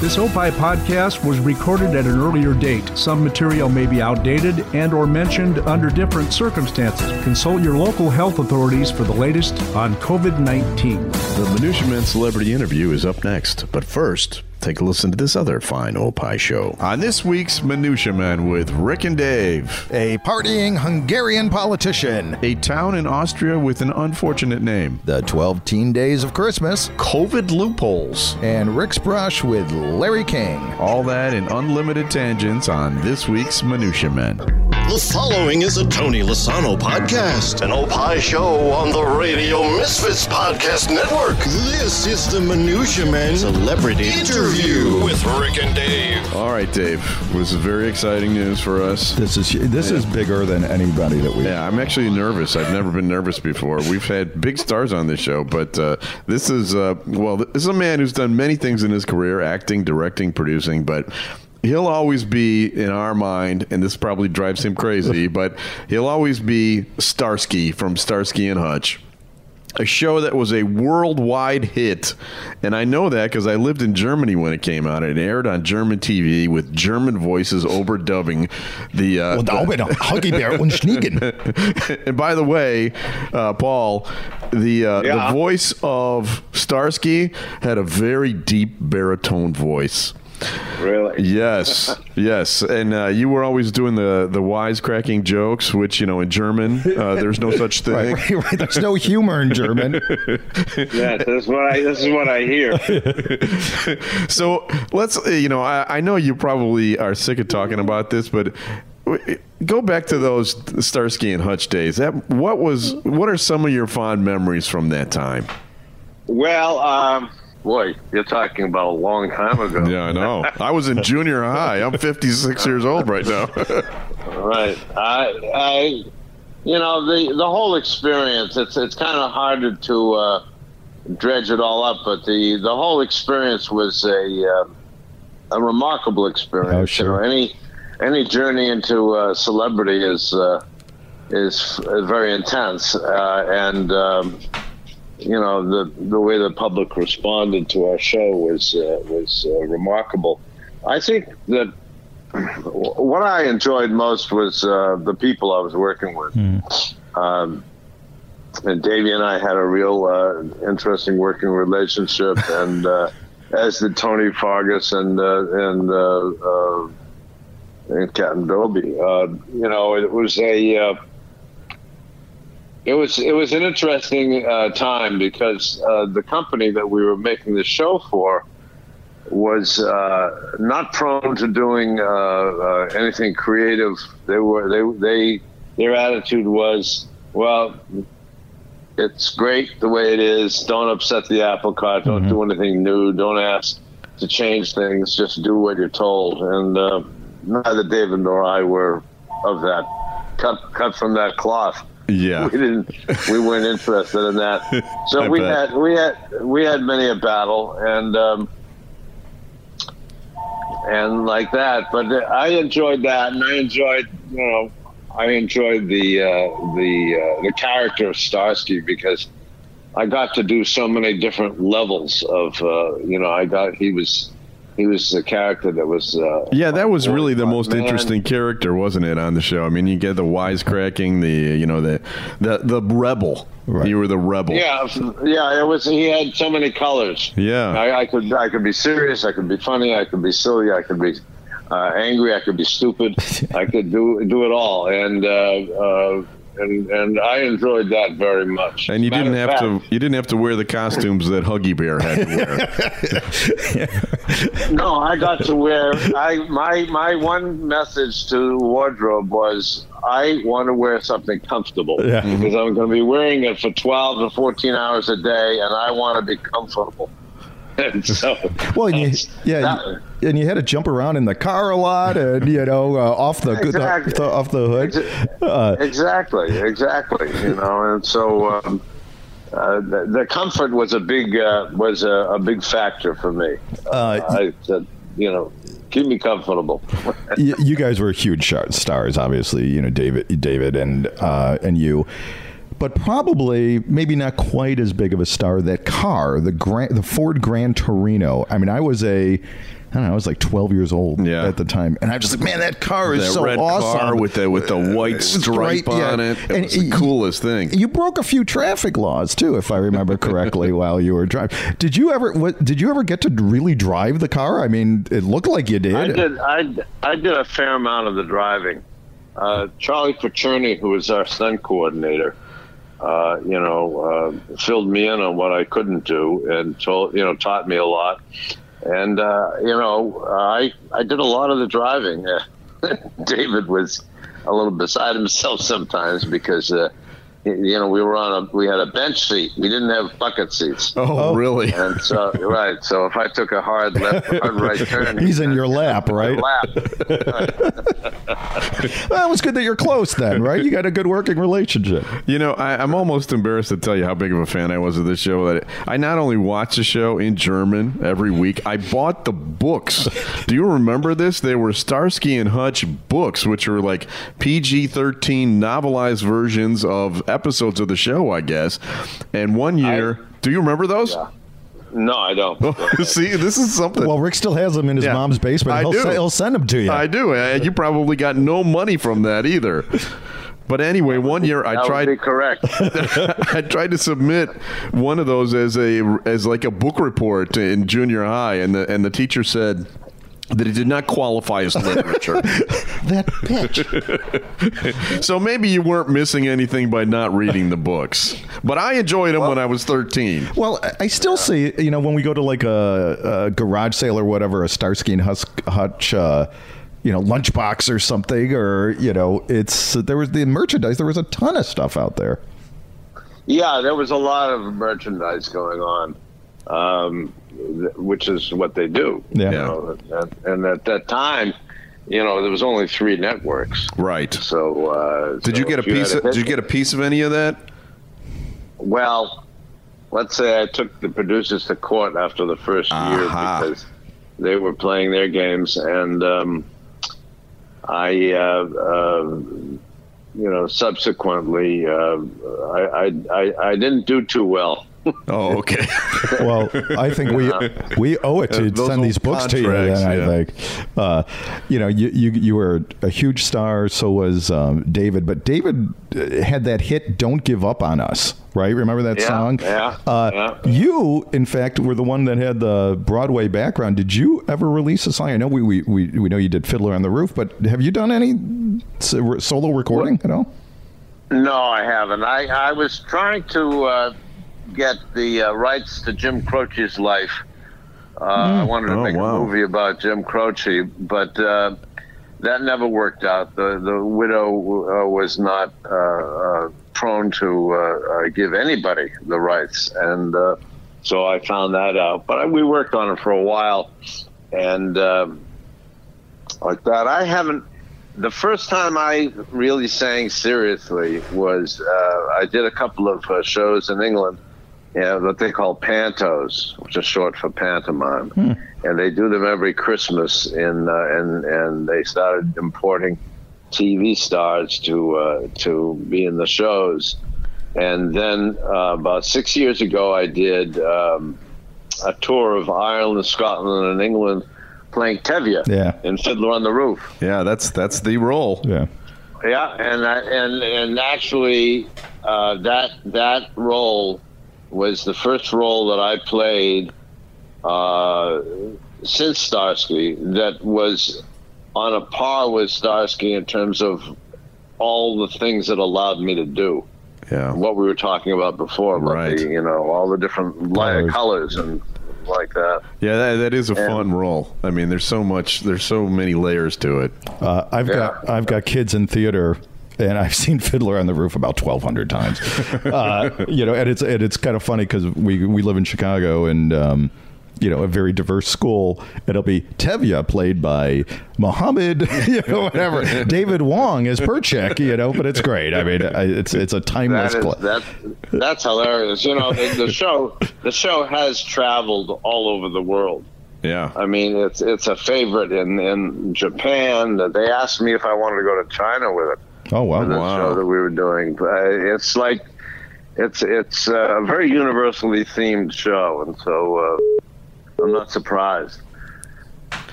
This Opie podcast was recorded at an earlier date. Some material may be outdated and or mentioned under different circumstances. Consult your local health authorities for the latest on COVID-19. The Minutia Man celebrity interview is up next, but first, take a listen to this other fine Opie show. On this week's Minutia Man with Rick and Dave, A partying Hungarian politician. a town in Austria with an unfortunate name, The 12 Teen Days of Christmas. COVID loopholes. And Rick's Brush with Larry King. All that and unlimited tangents on this week's Minutia Man. The following is a Tony Lasano podcast, an Opie show on the Radio Misfits Podcast Network. This is the Minutia Man Celebrity Interview with Rick and Dave. All right, Dave, this is very exciting news for us. This is this is bigger than anybody that we. Yeah, I'm actually nervous. I've never been nervous before. We've had big stars on this show, but uh, this is uh, well, this is a man who's done many things in his career: acting, directing, producing. But he'll always be in our mind, and this probably drives him crazy. but he'll always be Starsky from Starsky and Hutch. A show that was a worldwide hit, and I know that because I lived in Germany when it came out. It aired on German TV with German voices overdubbing the. Uh, Und the- auch Bear und Schniegen. and by the way, uh, Paul, the uh, the voice of Starsky had a very deep baritone voice. Really? Yes, yes, and uh, you were always doing the the wisecracking jokes, which you know in German uh, there's no such thing. Right, right, right. There's no humor in German. Yes, this is what I this is what I hear. so let's you know I, I know you probably are sick of talking about this, but go back to those Starsky and Hutch days. That what was what are some of your fond memories from that time? Well, um, boy, you're talking about a long time ago. Yeah, I know. I was in junior high. I'm 56 years old right now. Right. I, I, you know, the the whole experience. It's it's kind of hard to uh, dredge it all up, but the the whole experience was a uh, a remarkable experience. Oh, sure. You know, any any journey into uh, celebrity is uh, is very intense, uh, and um, you know the the way the public responded to our show was uh, was uh, remarkable. I think that what I enjoyed most was uh, the people I was working with. Um, and Davey and I had a real uh, interesting working relationship, and uh, as did Tony Fargas and uh, and uh, uh, and Captain Dobey. Uh, you know, it was a uh, it was it was an interesting uh, time because uh, the company that we were making the show for was uh, not prone to doing uh, uh, anything creative. They were they they their attitude was well. It's great the way it is. Don't upset the apple cart. Don't do anything new. Don't ask to change things. Just do what you're told. And uh, neither David nor I were of that cut cut from that cloth yeah. we didn't we weren't interested in that so we bet. had we had we had many a battle and um and like that but i enjoyed that and i enjoyed you know i enjoyed the uh the uh, the character of starsky because i got to do so many different levels of uh you know i got he was he was a character that was uh Yeah, that was really the most man. interesting character, wasn't it, on the show? I mean, you get the wisecracking, the you know the the the rebel. Right. You were the rebel. Yeah, yeah. It was. He had so many colors. Yeah. I, I could. I could be serious. I could be funny. I could be silly. I could be uh, angry. I could be stupid. I could do do it all. And uh, uh, and and I enjoyed that very much. And you Matter didn't have fact, to you didn't have to wear the costumes that Huggy Bear had to wear. No, I got to wear. I my my one message to wardrobe was I want to wear something comfortable Yeah. Mm-hmm. because I'm going to be wearing it for 12 to 14 hours a day, and I want to be comfortable. And so, Well, and you, yeah, that- you- and you had to jump around in the car a lot, and you know, uh, off the, Exactly. the- off the hood. Uh, exactly, exactly. You know, and so um, uh, the, the comfort was a big uh, was a, a big factor for me. Uh, I said, you know, keep me comfortable. y- you guys were huge stars, obviously. You know, David, David, and uh, and you. But probably maybe not quite as big of a star. That car, the Grand, the Ford Gran Torino. I mean, I was a I don't know, I was like 12 years old Yeah. at the time, and I'm just like, man, that car is That so red awesome car with the with the white Uh, stripe right, yeah. on it. It And was the y- coolest thing. You broke a few traffic laws too, if I remember correctly, while you were driving. Did you ever? What did you ever get to really drive the car? I mean, it looked like you did. I did. I, I did a fair amount of the driving. Uh, Charlie Picerni, who was our stunt coordinator, uh, you know, uh, filled me in on what I couldn't do and told, you know, taught me a lot. And uh, you know, I I did a lot of the driving. David was a little beside himself sometimes because. You know, we were on a we had a bench seat. We didn't have bucket seats. Oh, oh. really? And so, right. So if I took a hard left, hard right turn, He's in your lap, right? lap. Well, it was good that you're close then, right? You got a good working relationship. You know, I, I'm almost embarrassed to tell you how big of a fan I was of this show. That I not only watched the show in German every week, I bought the books. Do you remember this? They were Starsky and Hutch books, which were like PG-13 novelized versions of episodes of the show, I guess. And one year, do you remember those? No, I don't. See, this is something. Well, Rick still has them in his Yeah. mom's basement. I he'll, do. se- he'll send them to you. I do. and You probably got no money from that either. But anyway, one year I tried. would be correct. I tried to submit one of those as a as like a book report in junior high, and the and the teacher said that it did not qualify as literature. that bitch. so maybe you weren't missing anything by not reading the books. But I enjoyed them when I was thirteen. Well, I- I still see, you know, when we go to like a, a garage sale or whatever, a Starsky and Hus- Hutch, uh, you know, lunchbox or something, or you know, it's there was the merchandise. There was a ton of stuff out there. yeah, there was a lot of merchandise going on, um, th- which is what they do. Yeah. You know, and, and at that time, you know, there was only three networks. Right. So uh, Did you get a piece? Of, hit- did you get a piece of any of that? Well, let's say I took the producers to court after the first Aha. year because they were playing their games, and um, I, uh, uh, you know, subsequently, uh, I, I, I, I didn't do too well. Oh, okay. Well, I think we we owe it to Uh, send these books to you. contracts, Then I yeah. think, uh, you know, you, you you were a huge star. So was um, David. But David uh, had that hit "Don't Give Up on Us." Right? Remember that Yeah, song? yeah, Uh, yeah. You, in fact, were the one that had the Broadway background. Did you ever release a song? I know we we, we, we know you did "Fiddler on the Roof," but have you done any solo recording at all? No, I haven't. I, I was trying to uh, get the uh, rights to Jim Croce's life. Uh, I wanted to Oh, make wow. a movie about Jim Croce, but uh, that never worked out. The the widow uh, was not uh, uh, prone to uh, uh, give anybody the rights, and uh, so I found that out. But I, we worked on it for a while, and um like that. I haven't the first time I really sang seriously was uh, I did a couple of uh, shows in England, yeah, that they call pantos, which is short for pantomime, and they do them every Christmas. In uh, and and they started importing TV stars to uh, to be in the shows, and then uh, about six years ago, I did um, a tour of Ireland, Scotland, and England. Playing Tevye Yeah. in Fiddler on the Roof. yeah, that's that's the role. Yeah. Yeah, and I, and and actually, uh, that that role was the first role that I played uh, since Starsky that was on a par with Starsky in terms of all the things that allowed me to do Yeah. what we were talking about before, about Right. the, you know, all the different light Colors. colors and like that. Yeah, that, that is a Yeah. fun role. I mean, there's so much, there's so many layers to it. Uh, I've got I've got kids in theater, and I've seen Fiddler on the Roof about twelve hundred times. uh, you know, and it's and it's kind of funny because we we live in Chicago and. Um, you know, a very diverse school. It'll be Tevye played by Mohammed, you know, whatever. David Wong as Perchik, you know, but it's great. I mean, it's it's a timeless That is play. that that's hilarious. You know, the, the show the show has traveled all over the world. Yeah. I mean, it's it's a favorite in in Japan. They asked me if I wanted to go to China with it. Oh wow, The Wow. show that we were doing. But It's like it's it's uh, a very universally themed show, and so uh, I'm not surprised.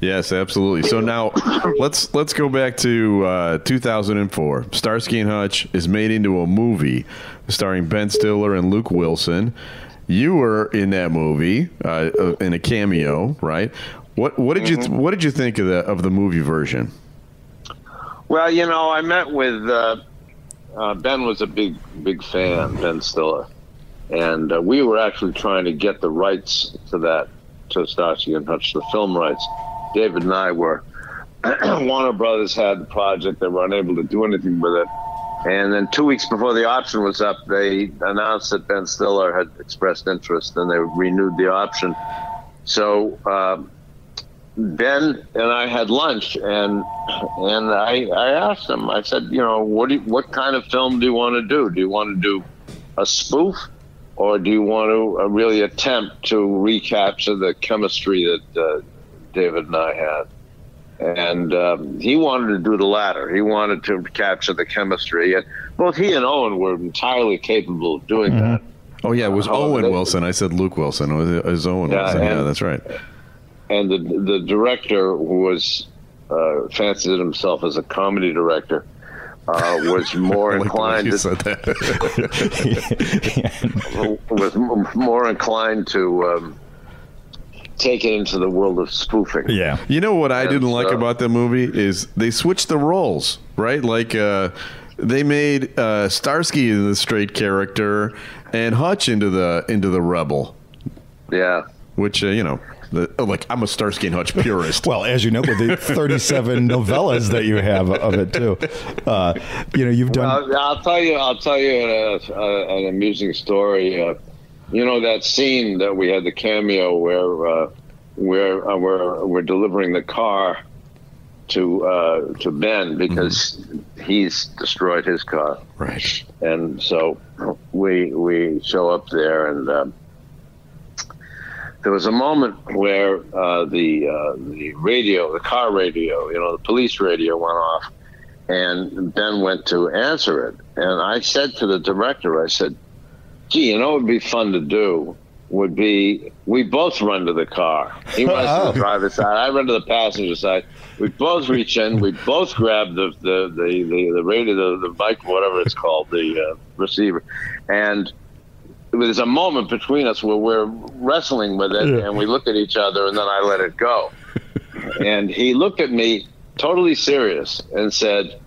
Yes, absolutely. So now let's let's go back to uh, 2004. Starsky and Hutch is made into a movie starring Ben Stiller and Luke Wilson. You were in that movie uh, uh in a cameo, right? What what did mm-hmm. you what did you think of the of the movie version? Well, you know, I met with uh, uh, Ben was a big big fan, Ben Stiller, and uh, we were actually trying to get the rights to that to Starsky and Hutch, the film rights. David and I were. Warner Brothers had the project; they were unable to do anything with it. And then two weeks before the option was up, they announced that Ben Stiller had expressed interest, and they renewed the option. So uh, Ben and I had lunch, and and I I asked him. I said, you know, what do you, what kind of film do you want to do? Do you want to do a spoof, or do you want to uh, really attempt to recapture the chemistry that uh, David and I had? And um, he wanted to do the latter. He wanted to capture the chemistry, and both he and Owen were entirely capable of doing mm-hmm. that. Oh yeah, it was uh, Owen Wilson. I said Luke Wilson. It was Owen yeah, Wilson. yeah, that's right and the the director who was uh, fancied himself as a comedy director uh, was more inclined to was more inclined to um, take it into the world of spoofing. Yeah, you know what I and didn't so, like about the movie is they switched the roles, right? Like uh, they made uh, Starsky the straight character and Hutch into the into the rebel. Yeah, which uh, you know the, oh, like I'm a Starsky and Hutch purist. well, as you know, with the 37 novellas that you have of it too, uh, you know, you've done. Well, I'll tell you. I'll tell you a, a, an amusing story. Uh, you know that scene that we had the cameo where uh, where uh, we're we're delivering the car to uh, to Ben because mm-hmm. he's destroyed his car. Right. And so we we show up there and. Uh, there was a moment where uh, the uh, the radio, the car radio, you know, the police radio went off, and Ben went to answer it. And I said to the director, I said, "Gee, you know, what would be fun to do would be we both run to the car. He runs oh. to the driver's side, I run to the passenger side. We both reach in, we both grab the the the the, the radio, the, the mic, whatever it's called, the uh, receiver, and." There's a moment between us where we're wrestling with it yeah. and we look at each other and then I let it go. and he looked at me totally serious and said,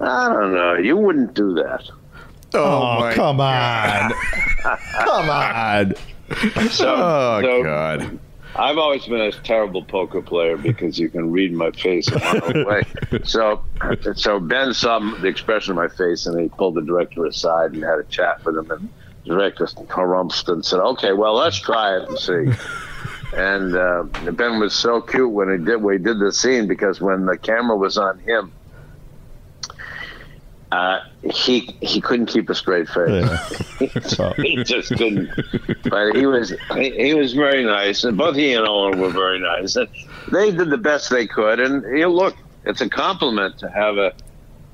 I don't know, you wouldn't do that. Oh, oh come on. come on. So, oh, so God. I've always been a terrible poker player because you can read my face a mile away. So, so Ben saw the expression of my face and he pulled the director aside and had a chat with him. And director harumphed and said, "Okay, well, let's try it and see." and uh, Ben was so cute when he did we did the scene because when the camera was on him, uh, he he couldn't keep a straight face. Yeah. he just couldn't. But he was he, he, was very nice, and both he and Owen were very nice. And they did the best they could. And you know, look, it's a compliment to have a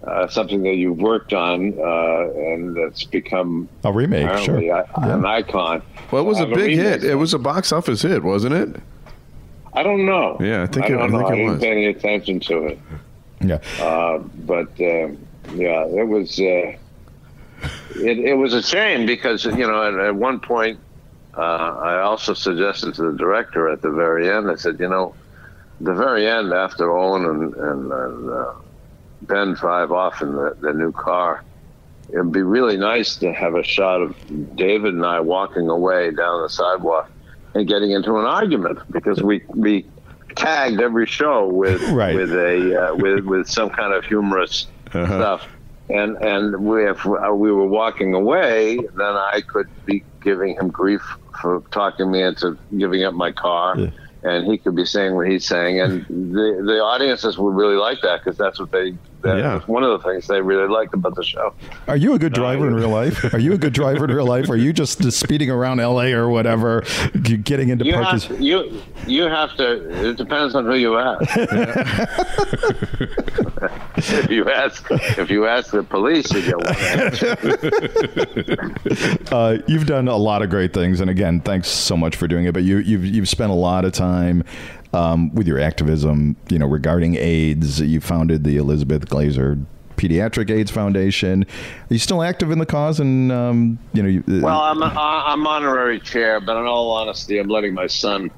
uh, something that you've worked on uh, and that's become a remake, sure, a, yeah. an icon. Well, it was a big a hit. It was a box office hit, wasn't it? I don't know. Yeah, I think I it, I think I didn't pay any attention to it. Yeah, uh, but uh, yeah, it was. Uh, it, it was a shame because you know at, at one point uh, I also suggested to the director at the very end. I said, you know, the very end after Owen and, and, and Ben drive off in the, the new car. It'd be really nice to have a shot of David and I walking away down the sidewalk and getting into an argument because we we tagged every show with right. with a uh, with with some kind of humorous uh-huh. stuff. And and we if we were walking away, then I could be giving him grief for talking me into giving up my car. Yeah and he could be saying what he's saying, and the the audiences would really like that because that's what they That Yeah. was one of the things they really liked about the show. Are you a good driver in real life? Are you a good driver in real life? Are you just, speeding around L.A. or whatever, getting into You parties? have to, you you have to. It depends on who you ask. if you ask if you ask the police, you get one answer. Uh, you've done a lot of great things, and again, thanks so much for doing it. But you, you've you've spent a lot of time um, with your activism, you know, regarding AIDS. You founded the Elizabeth Glaser Pediatric AIDS Foundation. Are you still active in the cause? And um, you know, you, Well, I'm I'm honorary chair, but in all honesty, I'm letting my son.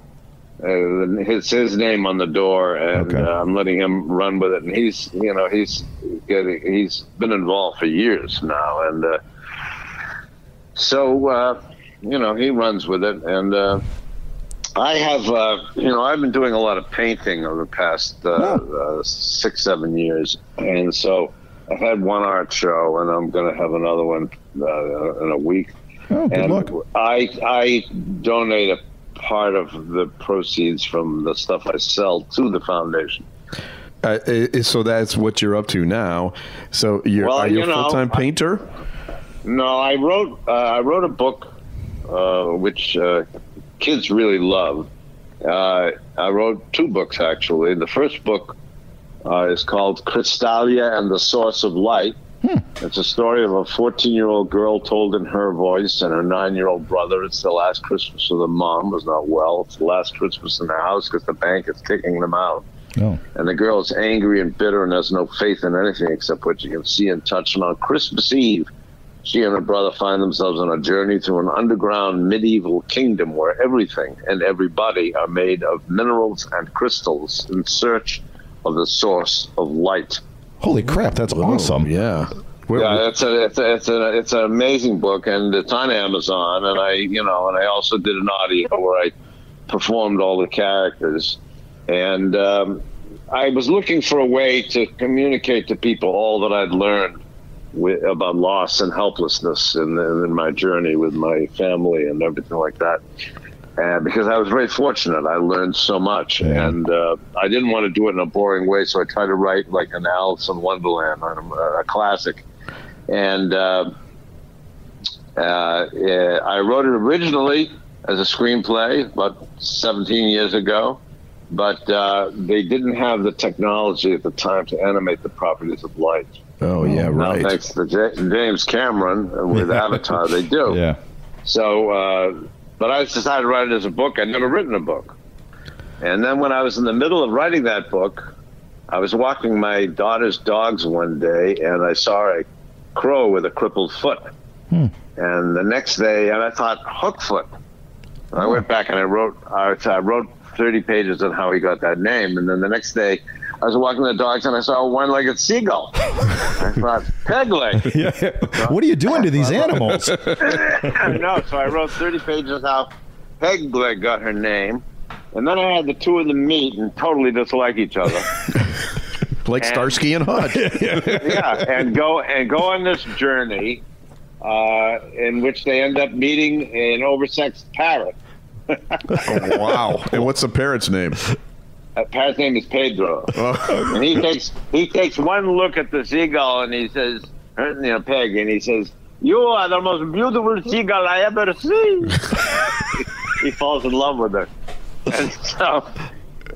Uh, his his name on the door, and Okay. uh, I'm letting him run with it. And he's, you know, he's getting, he's been involved for years now, and uh, so uh, you know he runs with it. And uh, I have, uh, you know, I've been doing a lot of painting over the past uh, uh, six, seven years, and so I've had one art show, and I'm going to have another one uh, in a week. oh, good and luck. I I donate a part of the proceeds from the stuff I sell to the foundation. Uh, so that's what you're up to now. So you're Well, are you, you a full time I- painter? No, I wrote uh, I wrote a book uh, which uh, kids really love. Uh, I wrote two books actually. The first book uh, is called Crystalia and the Source of Light. It's a story of a 14 year old girl told in her voice and her nine year old brother. It's the last Christmas of the mom was not well. It's the last Christmas in the house because the bank is kicking them out. Oh, And the girl is angry and bitter and has no faith in anything except what you can see and touch. And on Christmas Eve, she and her brother find themselves on a journey through an underground medieval kingdom where everything and everybody are made of minerals and crystals in search of the source of light. holy crap! That's awesome. Yeah. Where- Yeah, it's a, it's a, it's a, it's an amazing book, and it's on Amazon. And I, you know, and I also did an audio where I performed all the characters, and um, I was looking for a way to communicate to people all that I'd learned with, about loss and helplessness in, in my journey with my family and everything like that. And because I was very fortunate, I learned so much, Yeah. and uh, I didn't want to do it in a boring way, so I tried to write like an Alice in Wonderland, a, a classic and uh, uh, I wrote it originally as a screenplay about 17 years ago, but uh, they didn't have the technology at the time to animate the properties of light. Oh yeah, Now, right. thanks to James Cameron with Avatar, they do. Yeah. So, uh, but I decided to write it as a book. I'd never written a book. And then when I was in the middle of writing that book, I was walking my daughter's dogs one day and I saw a crow with a crippled foot. And the next day, and I thought, Hookfoot. And I went back and I wrote, I I wrote 30 pages on how he got that name. And then the next day, I was walking the dogs and I saw a one-legged seagull. I thought, peg leg. Yeah. What are you doing to these animals? I know. So I wrote 30 pages how Pegleg got her name. And then I had the two of them meet and totally dislike each other. like Starsky and Hutch. yeah, and go and go on this journey uh, in which they end up meeting an oversexed parrot. wow. And what's the parrot's name? That parrot's name is Pedro, and he takes he takes one look at the seagull and he says, you know, Peg, and he says, "You are the most beautiful seagull I ever seen." he falls in love with her, and so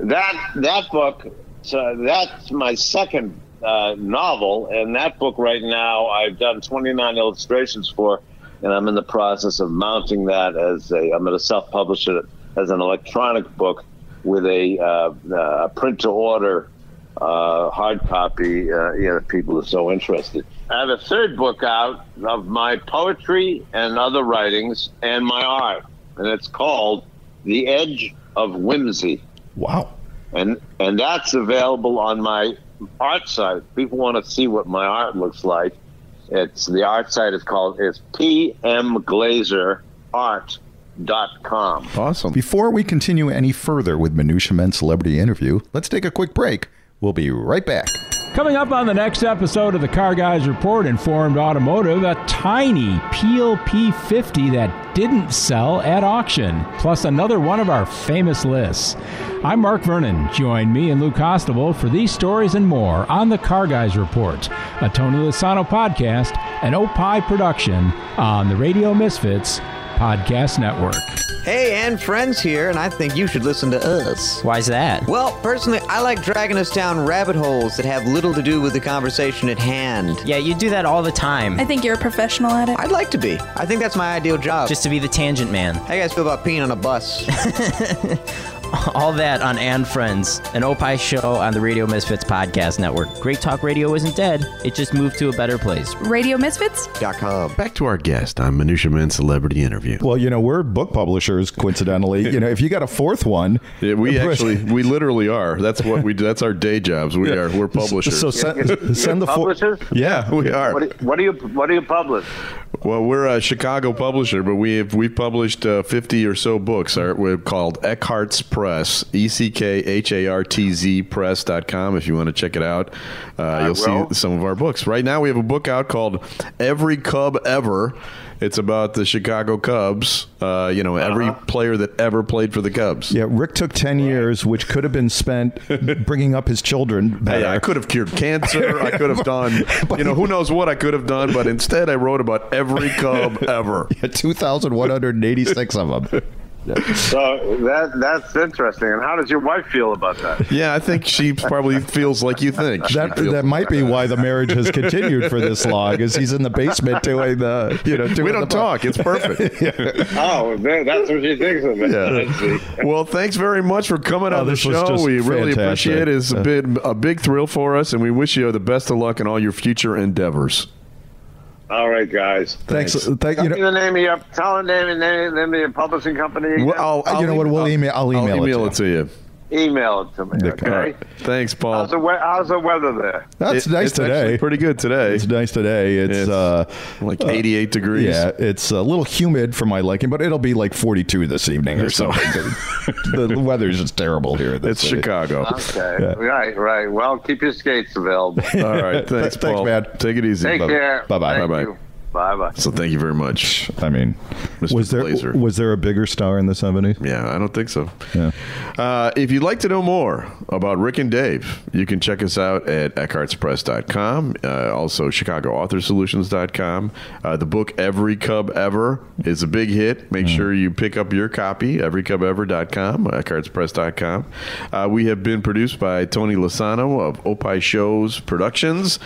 that that book, so that's my second uh, novel, and that book right now I've done 29 illustrations for, and I'm in the process of mounting that as a. I'm going to self-publish it as an electronic book with a, uh, uh, print to order uh, hard copy. Uh, you know, if people are so interested. I have a third book out of my poetry and other writings and my art, and it's called "The Edge of Whimsy." Wow. and and that's available on my art site. If people want to see what my art looks like. It's the art site is called it's pmglaserart.com. Awesome. Before we continue any further with Minutia Men Celebrity Interview, let's take a quick break. We'll be right back. Coming up on the next episode of the Car Guys Report Informed Automotive, a tiny Peel P50 that didn't sell at auction, plus another one of our famous lists. I'm Mark Vernon. Join me and Lou Costable for these stories and more on the Car Guys Report, a Tony Lasano podcast, an Opie production on the Radio Misfits Podcast Network. Hey, and friends here, and I think you should listen to us. Why's that? Well, personally, I like dragging us down rabbit holes that have little to do with the conversation at hand. Yeah, you do that all the time. I think you're a professional at it. I'd like to be. I think that's my ideal job. Just to be the tangent man. How you guys feel about peeing on a bus? all that on And Friends, an Opie show on the Radio Misfits Podcast Network. Great Talk Radio isn't dead, it just moved to a better place. RadioMisfits.com. Back to our guest on Minutia Men Celebrity Interview. Well, you know, we're book publishers, coincidentally. you know, if you got a fourth one. Yeah, we actually, we literally are. That's what we do. That's our day jobs. We are, we're publishers. So send, send the publishers? Yeah, we are. What do, what do you What do you publish? Well, we're a Chicago publisher, but we have we've published uh, fifty or so books. Our, we're called Eckhartz Press, E C K H A R T Z Press.com. If you want to check it out, uh, you'll see some of our books. Right now, we have a book out called Every Cub Ever. It's about the Chicago Cubs. Uh, you know, every Uh-huh. player that ever played for the Cubs. Yeah, Rick took 10 years, which could have been spent bringing up his children better. Hey, I could have cured cancer. I could have done, you know, who knows what I could have done, but instead I wrote about every Cub ever. 2,186 of them. So that that's interesting. And how does your wife feel about that? Yeah, I think she probably feels like you think. That, that might be why the marriage has continued for this long, is he's in the basement doing the, you know, doing We the don't talk. It's perfect. oh, man, that's what she thinks of it. Yeah. Well, thanks very much for coming Oh, on the show. We really fantastic. appreciate it. It's a big, a big thrill for us, and we wish you the best of luck in all your future endeavors. All right, guys. Thanks. Thank Tell you. me Know, the name of your tell the name and name, name of your publishing company. Well, I'll, You know what, we'll email- I'll email it to it to you. Email it to me. Okay. Okay. All right. Thanks, Paul. How's the we- How's the weather there? that's It- nice it's today. Pretty good today. It's nice today. It's, It's uh, like 88 degrees. yeah, it's a little humid for my liking, but it'll be like 42 this evening or So- something. the weather's just terrible here. this It's city. Chicago. Okay. Right. Right. Well, keep your skates available. All right. Thanks, Thanks, Paul. man. Take it easy. Take Bye-bye. care. Bye-bye. Bye-bye. you. Bye bye. So thank you very much. I mean, Mr. was there Glaser. was there a bigger star in the 70s? Yeah, I don't think so. Yeah. Uh, if you'd like to know more about Rick and Dave, you can check us out at eckhartzpress.com, uh, also chicagoauthorsolutions.com. Uh, the book Every Cub Ever is a big hit. Make sure you pick up your copy, everycubever.com, eckhartzpress.com. Uh, we have been produced by Tony Lasano of Opie Shows Productions.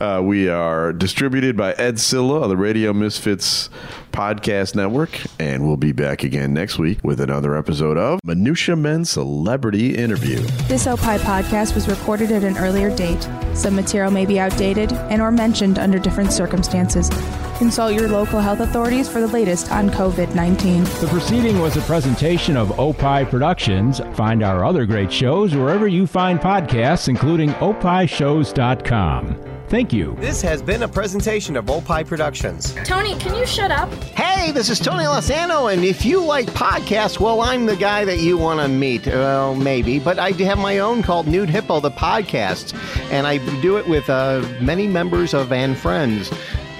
Uh, we are distributed by Ed Silla of the Radio Misfits Podcast Network, and we'll be back again next week with another episode of Minutia Men Celebrity Interview. This Opie podcast was recorded at an earlier date. Some material may be outdated and or mentioned under different circumstances. Consult your local health authorities for the latest on COVID-19. The proceeding was a presentation of Opie Productions. Find our other great shows wherever you find podcasts, including opieshows.com. Thank you. This has been a presentation of Opie Productions. Tony, can you shut up? Hey, this is Tony Lozano, and if you like podcasts, well, I'm the guy that you want to meet. Well, maybe, but I do have my own called Nude Hippo, the podcast, and I do it with uh, many members of And Friends,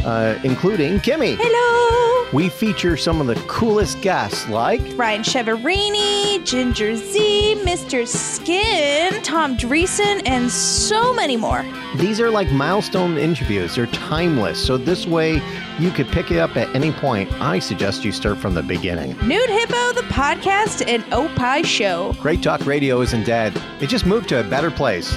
uh, including Kimmy. Hello! We feature some of the coolest guests, like Ryan Chiaverini, Ginger Zee, Mr. Skin, Tom Dreesen, and so many more. these are like milestone interviews. They're timeless, so this way you could pick it up at any point. I suggest you start from the beginning. Nude Hippo, the podcast, and oh Opie Show. Great Talk Radio isn't dead. It just moved to a better place.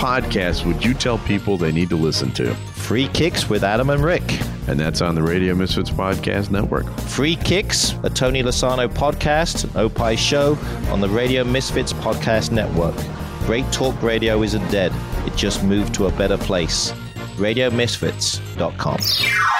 podcast would you tell people they need to listen to? Free Kicks with Adam and Rick. And that's on the Radio Misfits Podcast Network. Free Kicks, a Tony Lasano podcast, an Opie show on the Radio Misfits Podcast Network. Great Talk Radio isn't dead, it just moved to a better place. RadioMisfits.com.